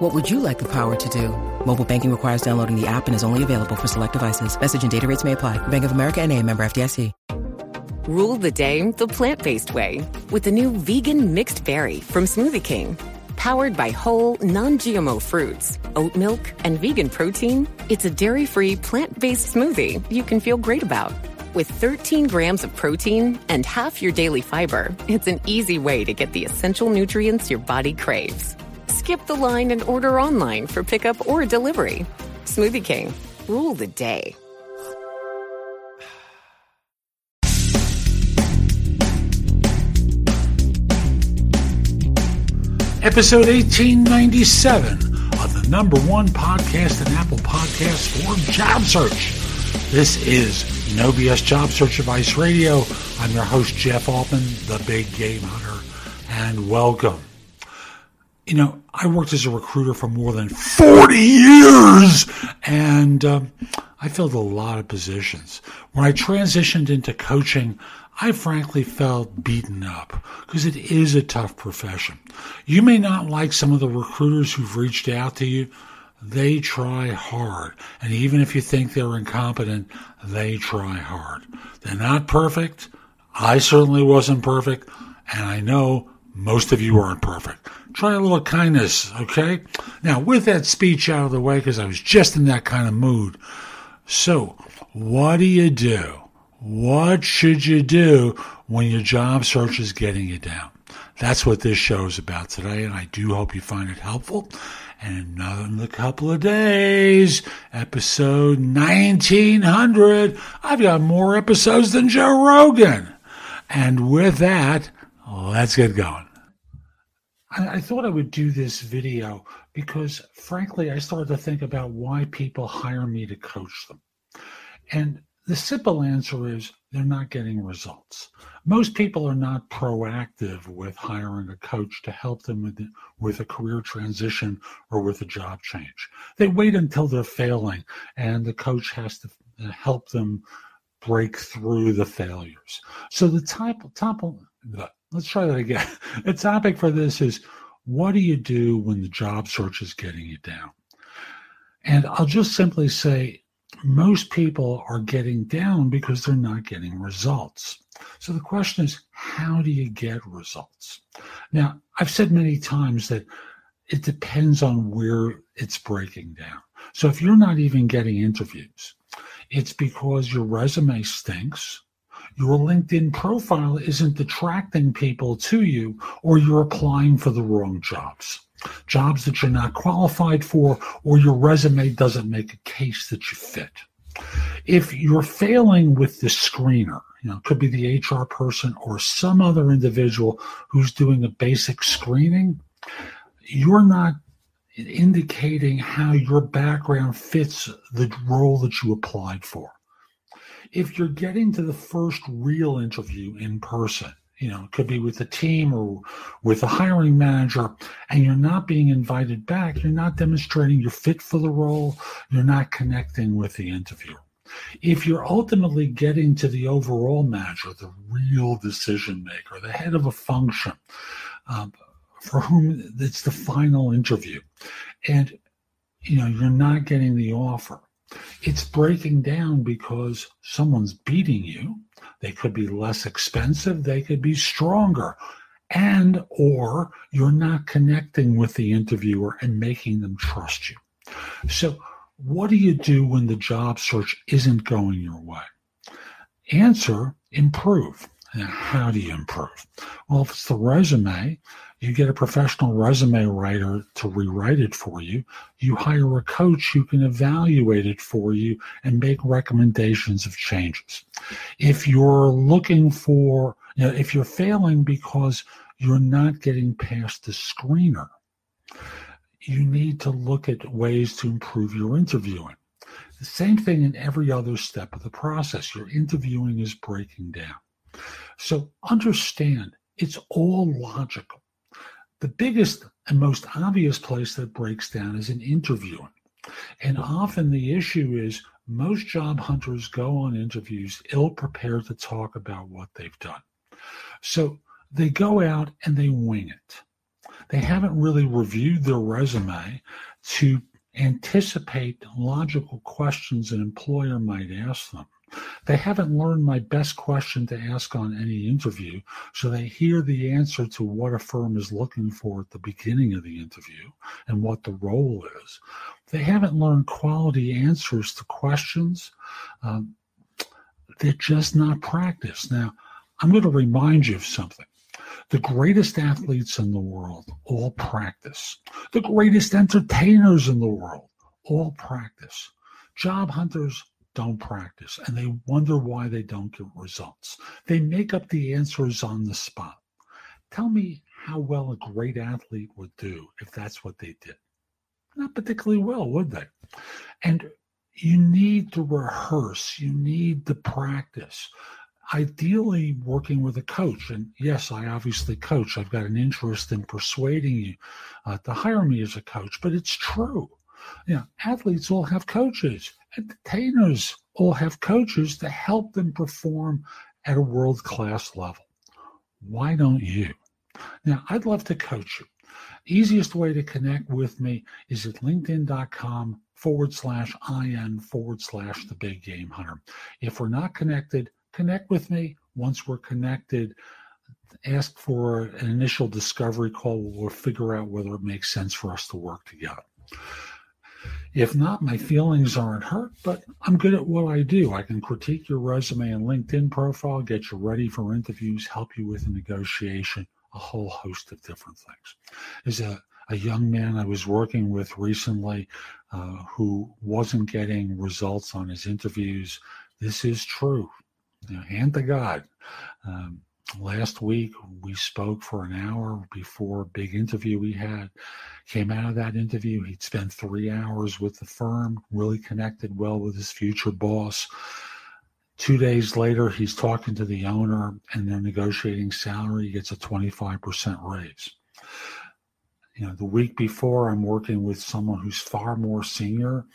What would you like the power to do? Mobile banking requires downloading the app and is only available for select devices. Message and data rates may apply. Bank of America and a member FDIC. Rule the day the plant-based way with the new vegan mixed berry from Smoothie King. Powered by whole, non-GMO fruits, oat milk, and vegan protein, it's a dairy-free, plant-based smoothie you can feel great about. With 13 grams of protein and half your daily fiber, it's an easy way to get the essential nutrients your body craves. Skip the line and order online for pickup or delivery. Smoothie King, rule the day. episode 1897 of the number one podcast in Apple Podcasts for Job Search. This is No BS Job Search Advice Radio. I'm your host, Jeff Altman, the big game hunter, and welcome. You know, I worked as a recruiter for more than 40 years, and um, I filled a lot of positions. When I transitioned into coaching, I frankly felt beaten up because it is a tough profession. You may not like some of the recruiters who've reached out to you. They try hard. And even if you think they're incompetent, they try hard. They're not perfect. I certainly wasn't perfect. And I know most of you aren't perfect. Try a little kindness, okay? Now, with that speech out of the way, because I was just in that kind of mood. So, what do you do? What should you do when your job search is getting you down? That's what this show is about today, and I do hope you find it helpful. And in a couple of days, episode 1900, I've got more episodes than Joe Rogan. And with that, let's get going. I, I thought I would do this video because, frankly, I started to think about why people hire me to coach them. And the simple answer is they're not getting results. Most people are not proactive with hiring a coach to help them with, with a career transition or with a job change. They wait until they're failing and the coach has to uh, help them break through the failures. So the top, top, let's try that again. The topic for this is what do you do when the job search is getting you down? And I'll just simply say most people are getting down because they're not getting results. So the question is, how do you get results? Now, I've said many times that it depends on where it's breaking down. So if you're not even getting interviews, it's because your resume stinks, your LinkedIn profile isn't attracting people to you, or you're applying for the wrong jobs jobs that you're not qualified for, or your resume doesn't make a case that you fit. If you're failing with the screener, you know, it could be the HR person or some other individual who's doing a basic screening, you're not indicating how your background fits the role that you applied for. If you're getting to the first real interview in person, you know, it could be with the team or with a hiring manager, and you're not being invited back, you're not demonstrating you're fit for the role, you're not connecting with the interviewer. If you're ultimately getting to the overall manager, the real decision maker, the head of a function, um, for whom it's the final interview, and you know you're not getting the offer, it's breaking down because someone's beating you they could be less expensive, they could be stronger. And or you're not connecting with the interviewer and making them trust you. So what do you do when the job search isn't going your way? Answer, improve. Now, how do you improve? Well, if it's the resume, you get a professional resume writer to rewrite it for you. You hire a coach who can evaluate it for you and make recommendations of changes. If you're looking for, you know, if you're failing because you're not getting past the screener, you need to look at ways to improve your interviewing. the same thing in every other step of the process. Your interviewing is breaking down. So understand it's all logical. The biggest and most obvious place that breaks down is in interviewing. And often the issue is most job hunters go on interviews ill prepared to talk about what they've done. So they go out and they wing it. They haven't really reviewed their resume to anticipate logical questions an employer might ask them. They haven't learned my best question to ask on any interview, so they hear the answer to what a firm is looking for at the beginning of the interview and what the role is. They haven't learned quality answers to questions. Um, they're just not practiced. Now, I'm going to remind you of something. The greatest athletes in the world all practice. The greatest entertainers in the world all practice. Job hunters don't practice and they wonder why they don't get results. They make up the answers on the spot. Tell me how well a great athlete would do if that's what they did. Not particularly well, would they? And you need to rehearse, you need to practice ideally working with a coach. And yes, I obviously coach. I've got an interest in persuading you uh, to hire me as a coach, but it's true. You know, athletes all have coaches, entertainers all have coaches to help them perform at a world class level. Why don't you? Now, I'd love to coach you. Easiest way to connect with me is at linkedin.com forward slash IN forward slash the big game hunter. If we're not connected, connect with me. Once we're connected, ask for an initial discovery call. We'll figure out whether it makes sense for us to work together. If not, my feelings aren't hurt, but I'm good at what I do. I can critique your resume and LinkedIn profile, get you ready for interviews, help you with a negotiation, a whole host of different things. There's a, a young man I was working with recently uh, who wasn't getting results on his interviews. This is true you know, hand to God. Um, last week we spoke for an hour before a big interview we had. Came out of that interview, he'd spent three hours with the firm, really connected well with his future boss. Two days later, he's talking to the owner and they're negotiating salary. He gets a 25% raise. You know, the week before, I'm working with someone who's far more senior.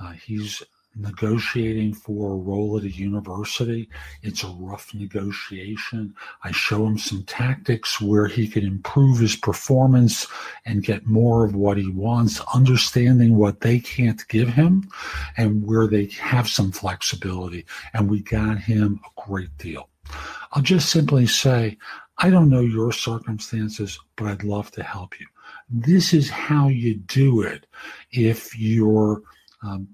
Uh, he's negotiating for a role at a university. It's a rough negotiation. I show him some tactics where he can improve his performance and get more of what he wants, understanding what they can't give him and where they have some flexibility. And we got him a great deal. I'll just simply say, I don't know your circumstances, but I'd love to help you. This is how you do it if you're um,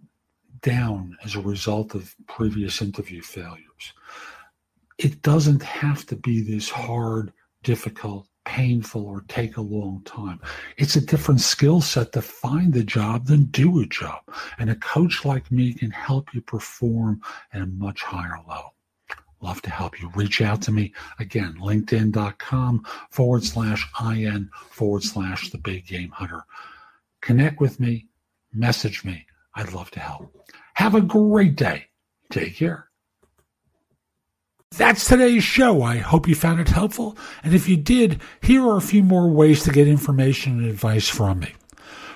down as a result of previous interview failures. It doesn't have to be this hard, difficult, painful, or take a long time. It's a different skill set to find the job than do a job. And a coach like me can help you perform at a much higher level. Love to help you. Reach out to me again, linkedin.com forward slash IN forward slash the big game hunter. Connect with me, message me. I'd love to help. Have a great day. Take care. That's today's show. I hope you found it helpful. And if you did, here are a few more ways to get information and advice from me.